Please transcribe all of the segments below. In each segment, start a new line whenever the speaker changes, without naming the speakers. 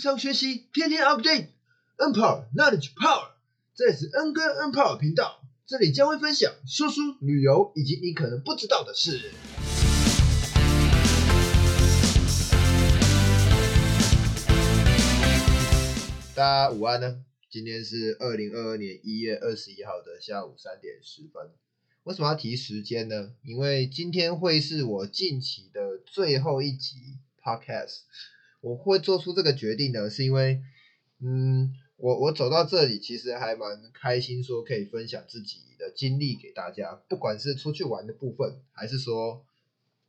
上学习，天天 update，N Power Knowledge Power，这里是 N 跟 N Power 频道，这里将会分享说书、旅游以及你可能不知道的事。大家午安呢，今天是二零二二年一月二十一号的下午三点十分。为什么要提时间呢？因为今天会是我近期的最后一集 podcast。我会做出这个决定呢，是因为，嗯，我我走到这里其实还蛮开心，说可以分享自己的经历给大家，不管是出去玩的部分，还是说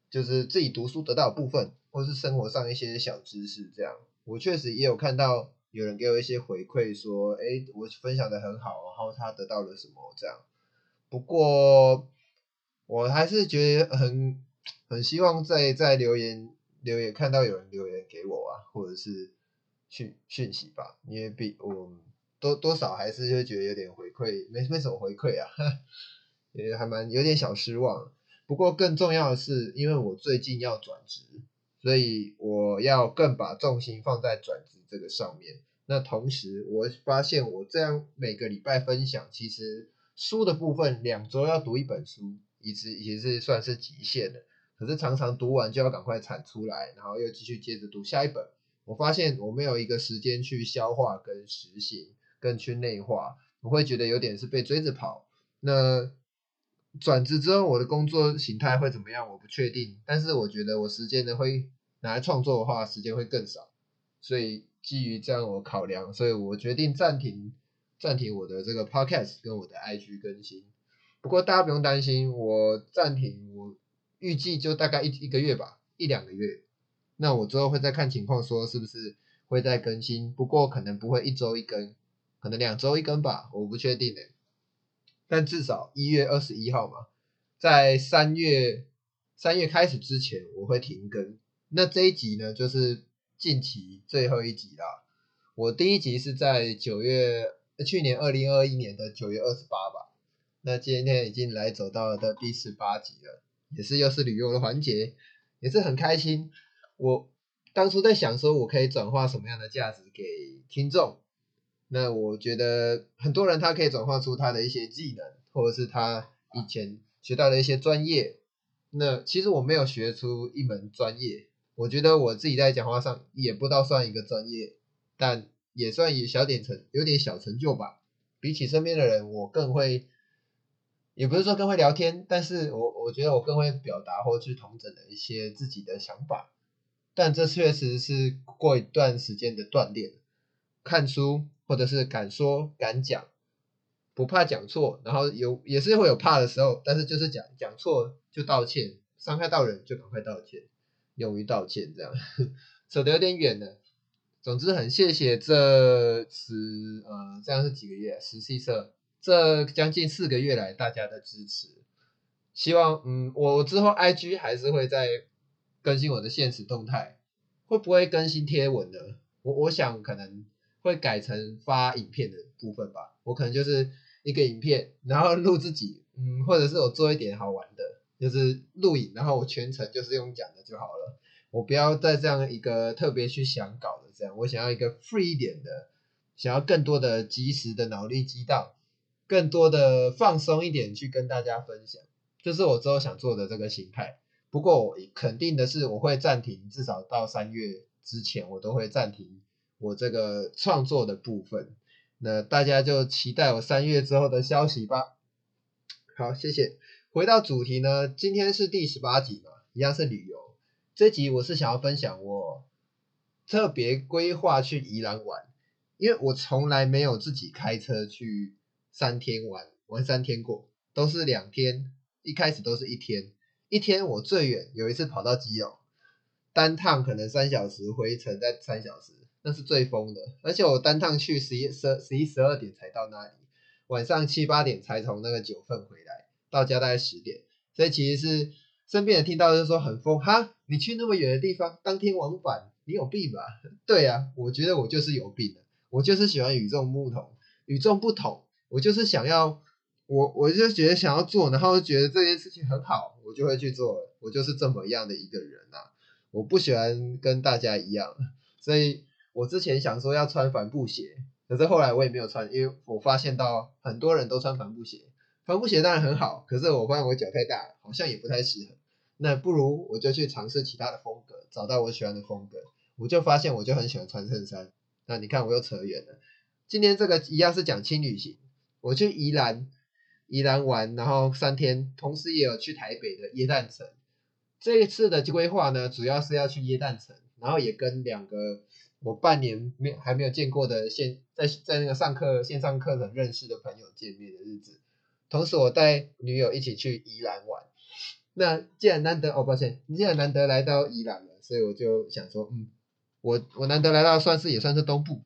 就是自己读书得到的部分，或是生活上一些小知识，这样，我确实也有看到有人给我一些回馈，说，哎，我分享的很好，然后他得到了什么这样。不过，我还是觉得很很希望在在留言留言看到有人留言给我啊，或者是讯讯息吧，因为比我多多少还是会觉得有点回馈，没没什么回馈啊，也还蛮有点小失望。不过更重要的是，因为我最近要转职，所以我要更把重心放在转职这个上面。那同时，我发现我这样每个礼拜分享，其实。书的部分，两周要读一本书，已是已是算是极限的。可是常常读完就要赶快产出来，然后又继续接着读下一本。我发现我没有一个时间去消化跟实行，跟去内化，我会觉得有点是被追着跑。那转职之后，我的工作形态会怎么样？我不确定。但是我觉得我时间呢会拿来创作的话，时间会更少。所以基于这样我考量，所以我决定暂停。暂停我的这个 podcast 跟我的 IG 更新，不过大家不用担心，我暂停，我预计就大概一一个月吧，一两个月。那我之后会再看情况，说是不是会再更新，不过可能不会一周一更，可能两周一更吧，我不确定的。但至少一月二十一号嘛，在三月三月开始之前我会停更。那这一集呢，就是近期最后一集啦。我第一集是在九月。去年二零二一年的九月二十八吧，那今天已经来走到了的第十八集了，也是又是旅游的环节，也是很开心。我当初在想说，我可以转化什么样的价值给听众？那我觉得很多人他可以转化出他的一些技能，或者是他以前学到的一些专业。那其实我没有学出一门专业，我觉得我自己在讲话上也不到算一个专业，但。也算有小点成，有点小成就吧。比起身边的人，我更会，也不是说更会聊天，但是我我觉得我更会表达或去同整的一些自己的想法。但这确实是过一段时间的锻炼，看书或者是敢说敢讲，不怕讲错，然后有也是会有怕的时候，但是就是讲讲错就道歉，伤害到人就赶快道歉，勇于道歉这样，扯得有点远了。总之很谢谢这十呃这样是几个月实习社这将近四个月来大家的支持，希望嗯我之后 IG 还是会再更新我的现实动态，会不会更新贴文呢？我我想可能会改成发影片的部分吧，我可能就是一个影片，然后录自己，嗯或者是我做一点好玩的，就是录影，然后我全程就是用讲的就好了。我不要再这样一个特别去想搞的这样，我想要一个 free 一点的，想要更多的及时的脑力激荡，更多的放松一点去跟大家分享，这是我之后想做的这个形态。不过我肯定的是，我会暂停，至少到三月之前，我都会暂停我这个创作的部分。那大家就期待我三月之后的消息吧。好，谢谢。回到主题呢，今天是第十八集嘛，一样是旅游。这集我是想要分享我特别规划去宜兰玩，因为我从来没有自己开车去三天玩玩三天过，都是两天，一开始都是一天，一天我最远有一次跑到基隆，单趟可能三小时，回程再三小时，那是最疯的，而且我单趟去十一十十一十二点才到那里，晚上七八点才从那个九份回来，到家大概十点，所以其实是。身边人听到就说很疯哈，你去那么远的地方，当天往返，你有病吧？对呀，我觉得我就是有病的，我就是喜欢与众不同，与众不同，我就是想要，我我就觉得想要做，然后觉得这件事情很好，我就会去做，我就是这么样的一个人呐。我不喜欢跟大家一样，所以我之前想说要穿帆布鞋，可是后来我也没有穿，因为我发现到很多人都穿帆布鞋，帆布鞋当然很好，可是我发现我脚太大，好像也不太适合。那不如我就去尝试其他的风格，找到我喜欢的风格。我就发现我就很喜欢穿衬衫。那你看我又扯远了。今天这个一样是讲轻旅行，我去宜兰，宜兰玩，然后三天，同时也有去台北的耶诞城。这一次的规划呢，主要是要去耶诞城，然后也跟两个我半年没还没有见过的线在在那个上课线上课程认识的朋友见面的日子。同时我带女友一起去宜兰玩。那既然难得哦，抱歉，你既然难得来到宜兰了，所以我就想说，嗯，我我难得来到算是也算是东部，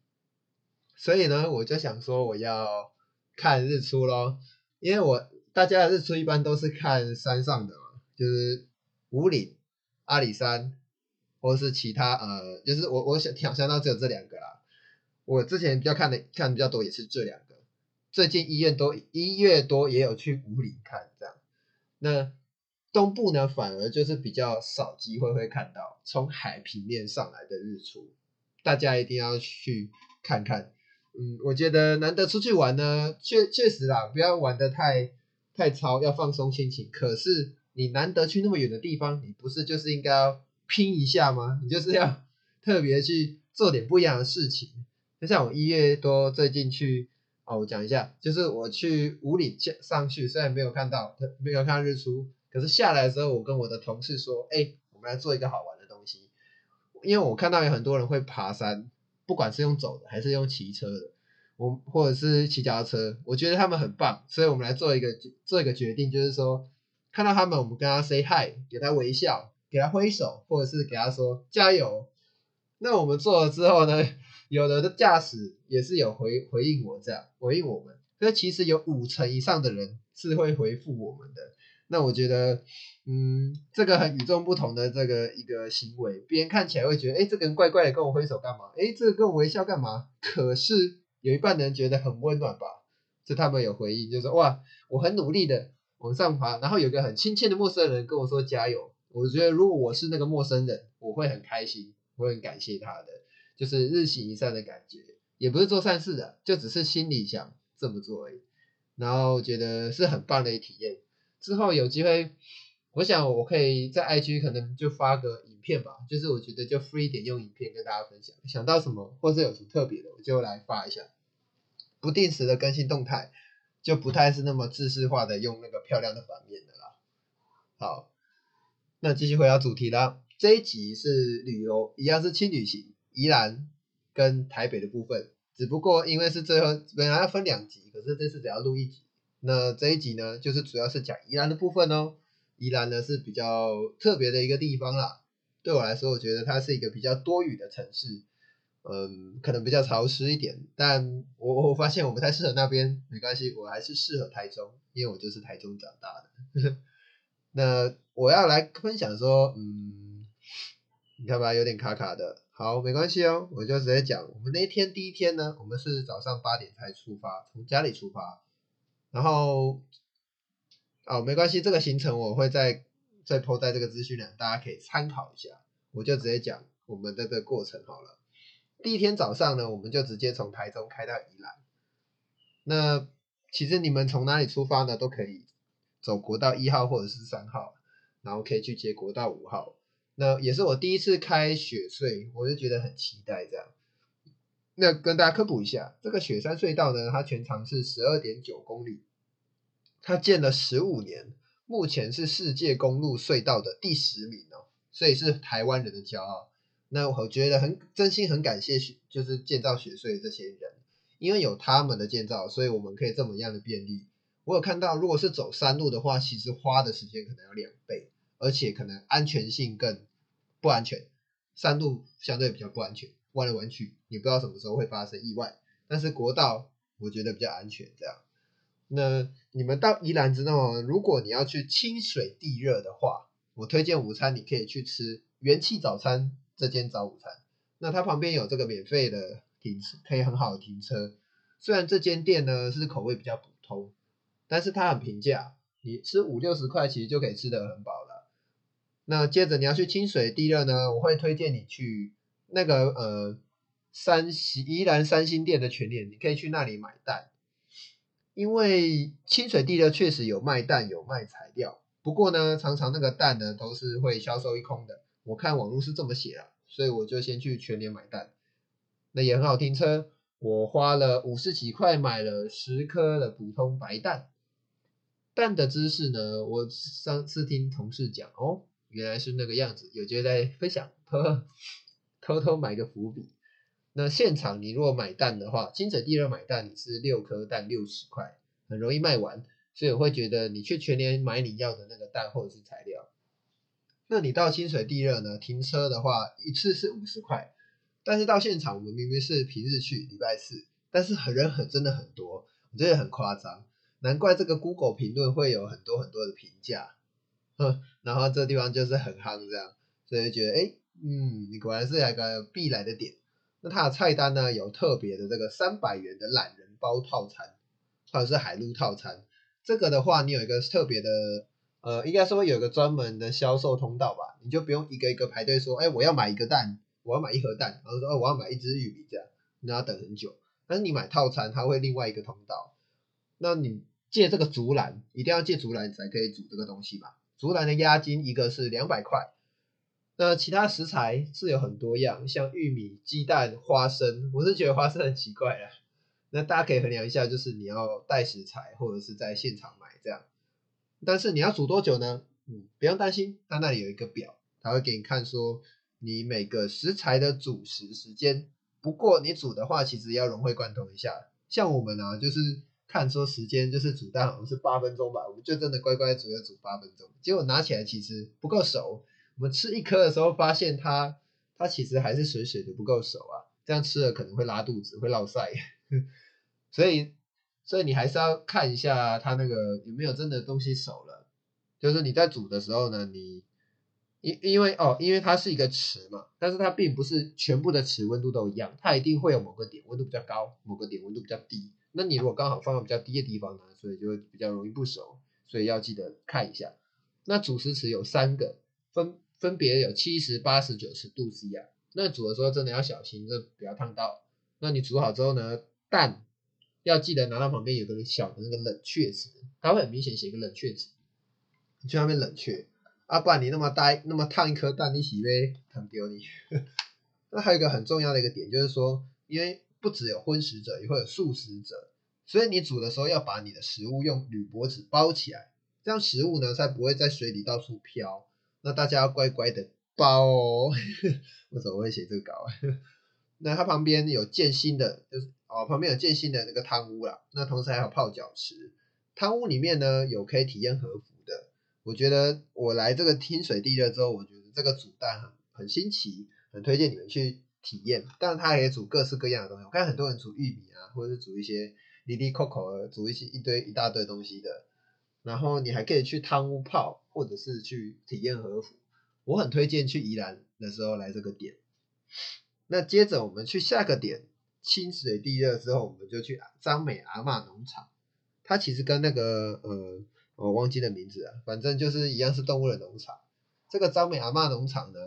所以呢，我就想说我要看日出咯，因为我大家的日出一般都是看山上的嘛，就是。五岭、阿里山，或是其他呃，就是我我想想象到只有这两个啦。我之前比较看的看的比较多也是这两个。最近医院多一月多也有去五岭看这样。那东部呢，反而就是比较少机会会看到从海平面上来的日出，大家一定要去看看。嗯，我觉得难得出去玩呢，确确实啦，不要玩的太太超，要放松心情。可是。你难得去那么远的地方，你不是就是应该要拼一下吗？你就是要 特别去做点不一样的事情。就像我一月多最近去，哦，我讲一下，就是我去五里上上去，虽然没有看到，没有看日出，可是下来的时候，我跟我的同事说，哎，我们来做一个好玩的东西。因为我看到有很多人会爬山，不管是用走的还是用骑车的，我或者是骑脚踏车，我觉得他们很棒，所以我们来做一个做一个决定，就是说。看到他们，我们跟他 say hi，给他微笑，给他挥手，或者是给他说加油。那我们做了之后呢，有的的驾驶也是有回回应我这样回应我们，所以其实有五成以上的人是会回复我们的。那我觉得，嗯，这个很与众不同的这个一个行为，别人看起来会觉得，哎，这个人怪怪的，跟我挥手干嘛？哎，这个跟我微笑干嘛？可是有一半的人觉得很温暖吧？是他们有回应，就是哇，我很努力的。往上爬，然后有个很亲切的陌生人跟我说加油。我觉得如果我是那个陌生人，我会很开心，我会很感谢他的，就是日行一善的感觉，也不是做善事的，就只是心里想这么做而已。然后觉得是很棒的一体验。之后有机会，我想我可以在 IG 可能就发个影片吧，就是我觉得就 free 一点用影片跟大家分享，想到什么或是有什么特别的，我就来发一下，不定时的更新动态。就不太是那么自式化的用那个漂亮的版面的啦。好，那继续回到主题啦。这一集是旅游，一样是轻旅行，宜兰跟台北的部分。只不过因为是最后本来要分两集，可是这次只要录一集。那这一集呢，就是主要是讲宜兰的部分哦。宜兰呢是比较特别的一个地方啦。对我来说，我觉得它是一个比较多雨的城市。嗯，可能比较潮湿一点，但我我发现我不太适合那边，没关系，我还是适合台中，因为我就是台中长大的。那我要来分享说，嗯，你看吧，有点卡卡的，好，没关系哦，我就直接讲，我们那天第一天呢，我们是早上八点才出发，从家里出发，然后，哦，没关系，这个行程我会在再抛在这个资讯栏，大家可以参考一下，我就直接讲我们这个过程好了。第一天早上呢，我们就直接从台中开到宜兰。那其实你们从哪里出发呢，都可以走国道一号或者是三号，然后可以去接国道五号。那也是我第一次开雪隧，我就觉得很期待这样。那跟大家科普一下，这个雪山隧道呢，它全长是十二点九公里，它建了十五年，目前是世界公路隧道的第十名哦，所以是台湾人的骄傲。那我觉得很真心很感谢雪，就是建造雪隧这些人，因为有他们的建造，所以我们可以这么样的便利。我有看到，如果是走山路的话，其实花的时间可能要两倍，而且可能安全性更不安全。山路相对比较不安全，弯来弯去，你不知道什么时候会发生意外。但是国道我觉得比较安全。这样，那你们到宜兰之后，如果你要去清水地热的话，我推荐午餐你可以去吃元气早餐。这间早午餐，那它旁边有这个免费的停车，可以很好的停车。虽然这间店呢是口味比较普通，但是它很平价，你吃五六十块其实就可以吃得很饱了。那接着你要去清水地热呢，我会推荐你去那个呃三星宜兰三星店的全联，你可以去那里买蛋。因为清水地热确实有卖蛋，有卖材料，不过呢，常常那个蛋呢都是会销售一空的。我看网络是这么写啊，所以我就先去全联买蛋。那也很好停车，我花了五十几块买了十颗的普通白蛋。蛋的知识呢，我上次听同事讲哦，原来是那个样子，有机会再分享，偷偷偷买个伏笔。那现场你如果买蛋的话，清水地热买蛋你是六颗蛋六十块，很容易卖完，所以我会觉得你去全年买你要的那个蛋或者是材料。那你到清水地热呢，停车的话一次是五十块，但是到现场我们明明是平日去礼拜四，但是很人很真的很多，我觉得很夸张，难怪这个 Google 评论会有很多很多的评价，哼，然后这地方就是很夯这样，所以觉得哎，嗯，你果然是一个必来的点。那它的菜单呢，有特别的这个三百元的懒人包套餐，或者是海陆套餐。这个的话，你有一个特别的，呃，应该说有一个专门的销售通道吧，你就不用一个一个排队说，哎，我要买一个蛋，我要买一盒蛋，然后说，哦，我要买一只玉米这样，你要等很久。但是你买套餐，它会另外一个通道。那你借这个竹篮，一定要借竹篮才可以煮这个东西嘛。竹篮的押金一个是两百块。那其他食材是有很多样，像玉米、鸡蛋、花生，我是觉得花生很奇怪啊。那大家可以衡量一下，就是你要带食材或者是在现场买这样。但是你要煮多久呢？嗯，不用担心，它那里有一个表，它会给你看说你每个食材的煮食时间。不过你煮的话，其实要融会贯通一下。像我们啊，就是看说时间，就是煮蛋好像是八分钟吧，我们就真的乖乖煮要煮八分钟，结果拿起来其实不够熟。我们吃一颗的时候，发现它它其实还是水水的，不够熟啊。这样吃了可能会拉肚子，会落腮。所以所以你还是要看一下它那个有没有真的东西熟了。就是你在煮的时候呢，你因因为哦，因为它是一个池嘛，但是它并不是全部的池温度都一样，它一定会有某个点温度比较高，某个点温度比较低。那你如果刚好放到比较低的地方呢，所以就会比较容易不熟。所以要记得看一下。那主食池有三个分。分别有七十八十九十度 C 啊，那煮的时候真的要小心，这不要烫到。那你煮好之后呢，蛋要记得拿到旁边有个小的那个冷却池，它会很明显写个冷却池，你去那边冷却啊，不然你那么大那么烫一颗蛋，你洗呗，烫丢你。那还有一个很重要的一个点就是说，因为不只有荤食者，也会有素食者，所以你煮的时候要把你的食物用铝箔纸包起来，这样食物呢才不会在水里到处飘。那大家要乖乖的包哦，为什么会写这个稿啊？那它旁边有建新的，就是哦，旁边有建新的那个汤屋啦。那同时还有泡脚池，汤屋里面呢有可以体验和服的。我觉得我来这个天水地热之后，我觉得这个煮蛋很很新奇，很推荐你们去体验。当然，它也煮各式各样的东西。我看很多人煮玉米啊，或者是煮一些离离扣扣，煮一些一堆一大堆东西的。然后你还可以去汤屋泡，或者是去体验和服。我很推荐去宜兰的时候来这个点。那接着我们去下个点清水地热之后，我们就去张美阿嬷农场。它其实跟那个呃我忘记了名字啊，反正就是一样是动物的农场。这个张美阿嬷农场呢，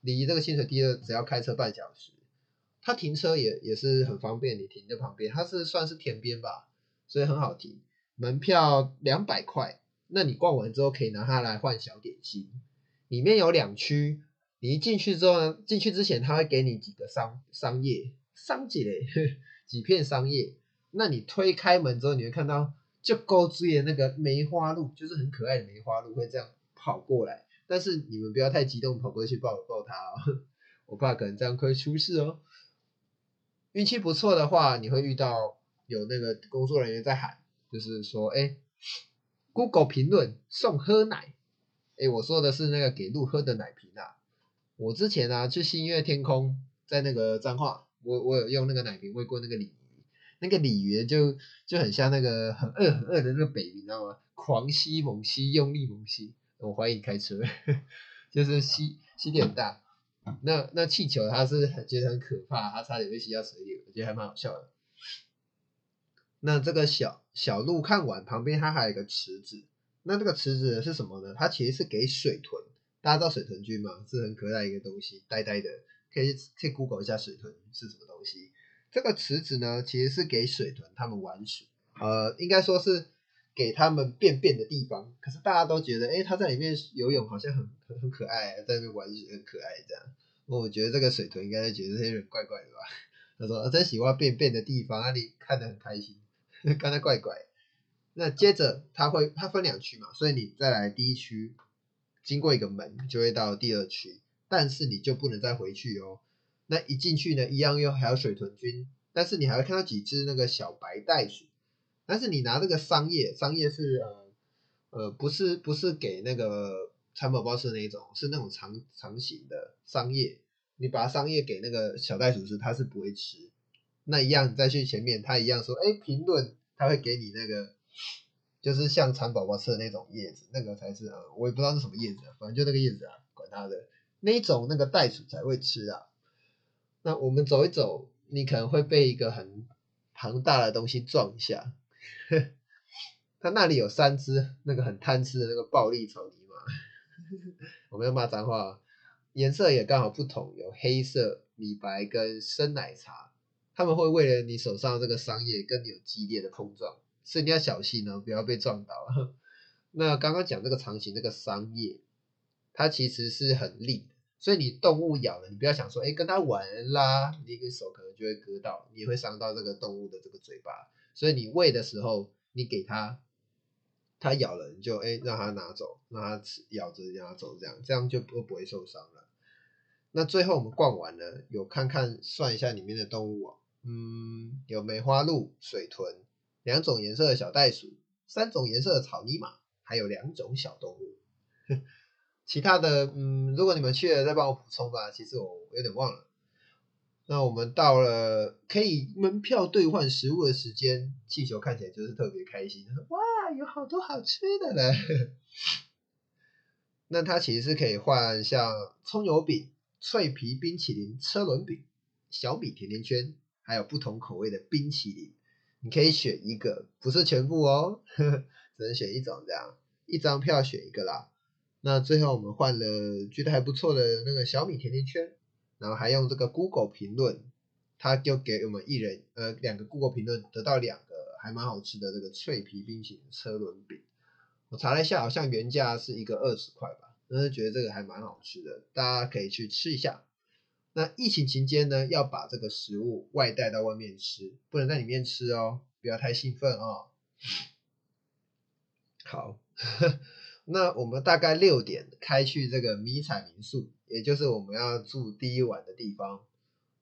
离这个清水地热只要开车半小时。它停车也也是很方便，你停在旁边，它是算是田边吧，所以很好停。门票两百块，那你逛完之后可以拿它来换小点心。里面有两区，你一进去之后呢，进去之前他会给你几个商商业商几嘞，几片商业。那你推开门之后，你会看到就勾住的那个梅花鹿，就是很可爱的梅花鹿会这样跑过来。但是你们不要太激动，跑过去抱抱它哦，我怕可能这样会出事哦。运气不错的话，你会遇到有那个工作人员在喊。就是说，哎，Google 评论送喝奶，哎，我说的是那个给鹿喝的奶瓶啊。我之前啊去新月天空，在那个彰化，我我有用那个奶瓶喂过那个鲤鱼，那个鲤鱼就就很像那个很饿很饿的那个北，你知道吗？狂吸猛吸，用力猛吸。我怀疑你开车，就是吸吸力很大。那那气球它是很觉得很可怕，它差点被吸到水里，我觉得还蛮好笑的。那这个小小鹿看完，旁边它还有一个池子。那这个池子是什么呢？它其实是给水豚。大家知道水豚菌吗？是很可爱一个东西，呆呆的。可以去 Google 一下水豚是什么东西。这个池子呢，其实是给水豚他们玩水，呃，应该说是给他们便便的地方。可是大家都觉得，哎，它在里面游泳好像很很很可爱，在那边玩水很可爱这样。我觉得这个水豚应该觉得有点怪怪的吧？他说真喜欢便便的地方，那里看得很开心，刚才怪怪。那接着它会它分两区嘛，所以你再来第一区，经过一个门就会到第二区，但是你就不能再回去哦。那一进去呢，一样又还有水豚菌，但是你还会看到几只那个小白袋鼠。但是你拿这个桑叶，桑叶是呃呃不是不是给那个蚕宝宝吃的那一种，是那种长长形的桑叶。你把桑叶给那个小袋鼠吃，它是不会吃。那一样你再去前面，他一样说，哎，评论，他会给你那个，就是像蚕宝宝吃的那种叶子，那个才是呃，我也不知道是什么叶子，反正就那个叶子啊，管它的，那一种那个袋鼠才会吃啊。那我们走一走，你可能会被一个很庞大的东西撞一下。他那里有三只那个很贪吃的那个暴力草泥马，我没有骂脏话，颜色也刚好不同，有黑色、米白跟深奶茶。他们会为了你手上这个商业跟你有激烈的碰撞，所以你要小心哦，不要被撞到。那刚刚讲这个长形这个商业，它其实是很硬。所以你动物咬了，你不要想说，哎，跟它玩啦，你一个手可能就会割到，你会伤到这个动物的这个嘴巴。所以你喂的时候，你给它，它咬了，你就哎让它拿走，让它吃，咬着让它走，这样这样就不不会受伤了。那最后我们逛完了，有看看算一下里面的动物哦，嗯，有梅花鹿、水豚，两种颜色的小袋鼠，三种颜色的草泥马，还有两种小动物。其他的，嗯，如果你们去了，再帮我补充吧。其实我有点忘了。那我们到了可以门票兑换食物的时间，气球看起来就是特别开心。哇，有好多好吃的呢。那它其实是可以换像葱油饼、脆皮冰淇淋、车轮饼、小米甜甜圈，还有不同口味的冰淇淋。你可以选一个，不是全部哦，呵 呵只能选一种这样。一张票选一个啦。那最后我们换了觉得还不错的那个小米甜甜圈，然后还用这个 Google 评论，他就给我们一人呃两个 Google 评论，得到两个还蛮好吃的这个脆皮冰淇淋车轮饼。我查了一下，好像原价是一个二十块吧，但是觉得这个还蛮好吃的，大家可以去吃一下。那疫情期间呢，要把这个食物外带到外面吃，不能在里面吃哦，不要太兴奋哦。好。那我们大概六点开去这个迷彩民宿，也就是我们要住第一晚的地方。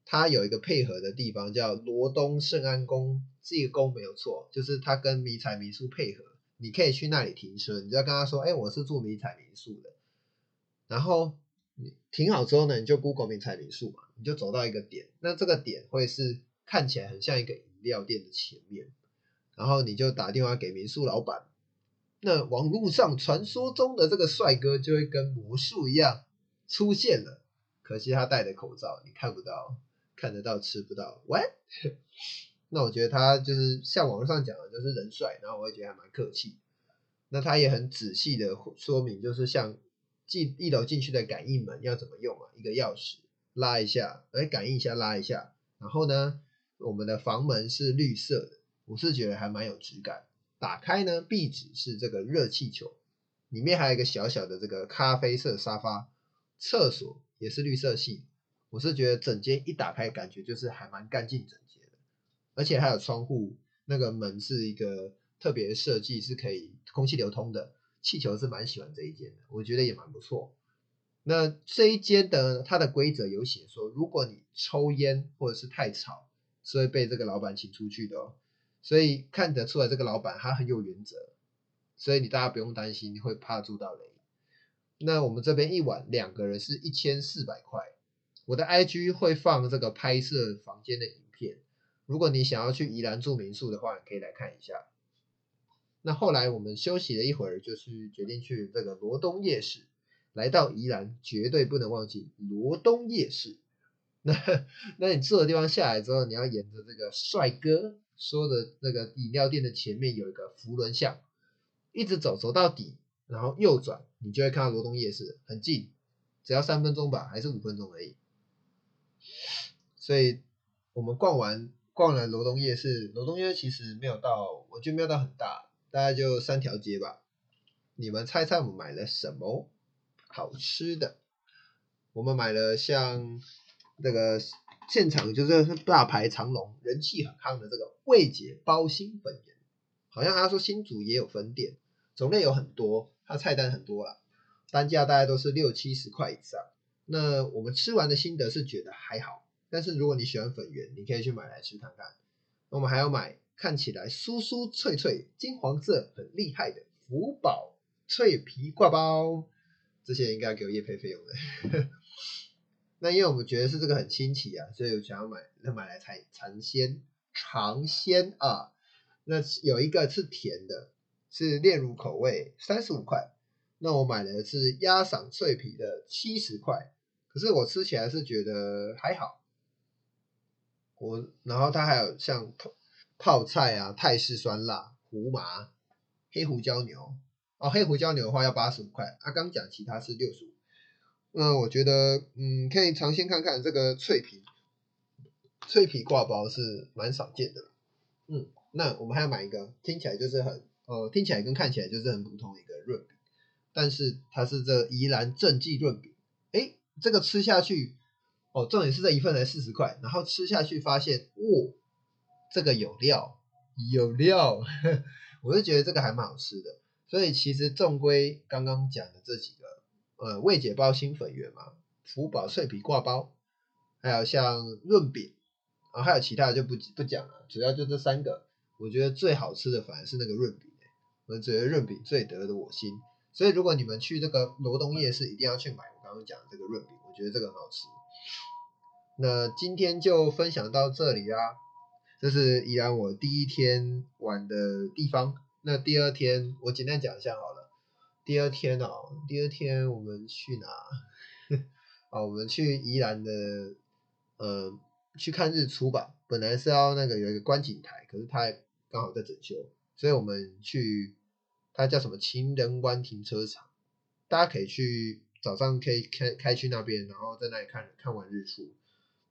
它有一个配合的地方叫罗东圣安宫，这个宫没有错，就是它跟迷彩民宿配合，你可以去那里停车。你就要跟他说，哎，我是住迷彩民宿的。然后你停好之后呢，你就 Google 名彩民宿嘛，你就走到一个点，那这个点会是看起来很像一个饮料店的前面，然后你就打电话给民宿老板。那网络上传说中的这个帅哥就会跟魔术一样出现了，可惜他戴的口罩，你看不到，看得到吃不到。喂，那我觉得他就是像网络上讲的，就是人帅，然后我也觉得还蛮客气。那他也很仔细的说明，就是像进一楼进去的感应门要怎么用啊？一个钥匙拉一下，哎，感应一下拉一下，然后呢，我们的房门是绿色的，我是觉得还蛮有质感。打开呢，壁纸是这个热气球，里面还有一个小小的这个咖啡色沙发，厕所也是绿色系。我是觉得整间一打开，感觉就是还蛮干净整洁的，而且还有窗户，那个门是一个特别设计，是可以空气流通的。气球是蛮喜欢这一间的，我觉得也蛮不错。那这一间的它的规则有写说，如果你抽烟或者是太吵，是会被这个老板请出去的哦。所以看得出来，这个老板他很有原则，所以你大家不用担心会怕住到雷。那我们这边一晚两个人是一千四百块，我的 IG 会放这个拍摄房间的影片，如果你想要去宜兰住民宿的话，可以来看一下。那后来我们休息了一会儿，就是决定去这个罗东夜市。来到宜兰，绝对不能忘记罗东夜市。那那你住的地方下来之后，你要沿着这个帅哥。说的那个饮料店的前面有一个福伦巷，一直走走到底，然后右转，你就会看到罗东夜市，很近，只要三分钟吧，还是五分钟而已。所以我们逛完逛了罗东夜市，罗东夜市其实没有到，我觉得没有到很大，大概就三条街吧。你们猜猜我们买了什么好吃的？我们买了像那个现场就是大排长龙、人气很夯的这个味姐包心粉圆，好像他说新竹也有分店，种类有很多，它菜单很多啦，单价大概都是六七十块以上。那我们吃完的心得是觉得还好。但是如果你喜欢粉圆，你可以去买来吃看看。那我们还要买看起来酥酥脆脆、金黄色很厉害的福宝脆皮挂包，这些应该给我叶配费用的。那因为我们觉得是这个很新奇啊，所以我想要买，那买来尝尝鲜尝鲜啊。那有一个是甜的，是炼乳口味，三十五块。那我买的是鸭嗓脆皮的，七十块。可是我吃起来是觉得还好。我然后它还有像泡菜啊、泰式酸辣、胡麻、黑胡椒牛哦，黑胡椒牛的话要八十五块，啊刚讲其他是六十五。那我觉得嗯可以尝鲜看看这个脆皮脆皮挂包是蛮少见的，嗯，那我们还要买一个听起来就是很呃听起来跟看起来就是很普通的一个润饼，但是它是这宜兰正记润饼，哎这个吃下去。哦，重点是这一份才四十块，然后吃下去发现，哇，这个有料，有料，我就觉得这个还蛮好吃的。所以其实纵归刚刚讲的这几个，呃，味姐包新粉圆嘛，福宝脆皮挂包，还有像润饼，啊，还有其他的就不不讲了，主要就这三个。我觉得最好吃的反而是那个润饼，我觉得润饼最得的我心。所以如果你们去这个罗东夜市，一定要去买我刚刚讲的这个润饼，我觉得这个很好吃。那今天就分享到这里啦，这是宜兰我第一天玩的地方。那第二天我简单讲一下好了。第二天哦，第二天我们去哪？啊，我们去宜兰的，呃，去看日出吧。本来是要那个有一个观景台，可是它刚好在整修，所以我们去，它叫什么情人湾停车场，大家可以去早上可以开开去那边，然后在那里看看完日出。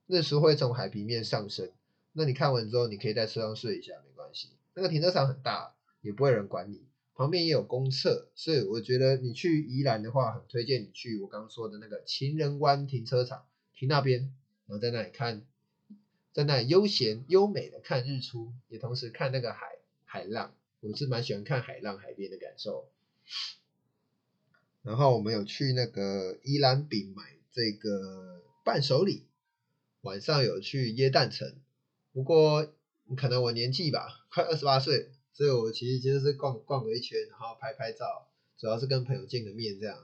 日出会从海平面上升，那你看完之后，你可以在车上睡一下，没关系。那个停车场很大，也不会人管你，旁边也有公厕，所以我觉得你去宜兰的话，很推荐你去我刚说的那个情人湾停车场停那边，然后在那里看，在那里悠闲优美的看日出，也同时看那个海海浪。我是蛮喜欢看海浪海边的感受。然后我们有去那个宜兰饼买这个伴手礼。晚上有去椰蛋城，不过可能我年纪吧，快二十八岁，所以我其实其实是逛逛了一圈，然后拍拍照，主要是跟朋友见个面这样。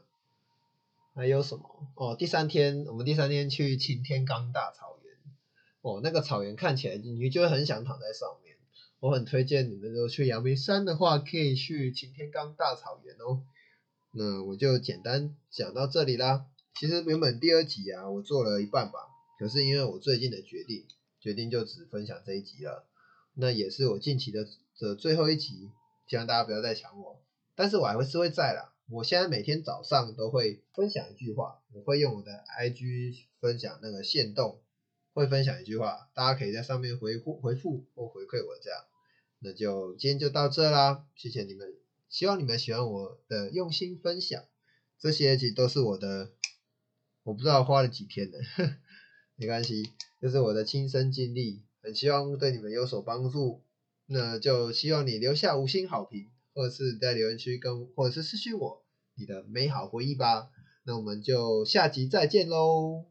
还有什么？哦，第三天我们第三天去擎天岗大草原，哦，那个草原看起来你就很想躺在上面。我很推荐你们如果去阳明山的话，可以去擎天岗大草原哦。那我就简单讲到这里啦。其实原本第二集啊，我做了一半吧。可是因为我最近的决定，决定就只分享这一集了。那也是我近期的的最后一集，希望大家不要再抢我。但是我还会是会在啦。我现在每天早上都会分享一句话，我会用我的 IG 分享那个线动，会分享一句话，大家可以在上面回复回复或回馈我这样。那就今天就到这啦，谢谢你们，希望你们喜欢我的用心分享。这些其实都是我的，我不知道花了几天的。没关系，这是我的亲身经历，很希望对你们有所帮助。那就希望你留下五星好评，或是在留言区跟，或者是私信我你的美好回忆吧。那我们就下集再见喽！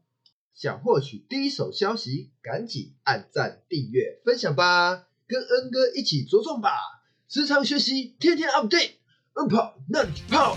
想获取第一手消息，赶紧按赞、订阅、分享吧，跟恩哥一起茁壮吧！时常学习，天天 update，恩跑，那你跑。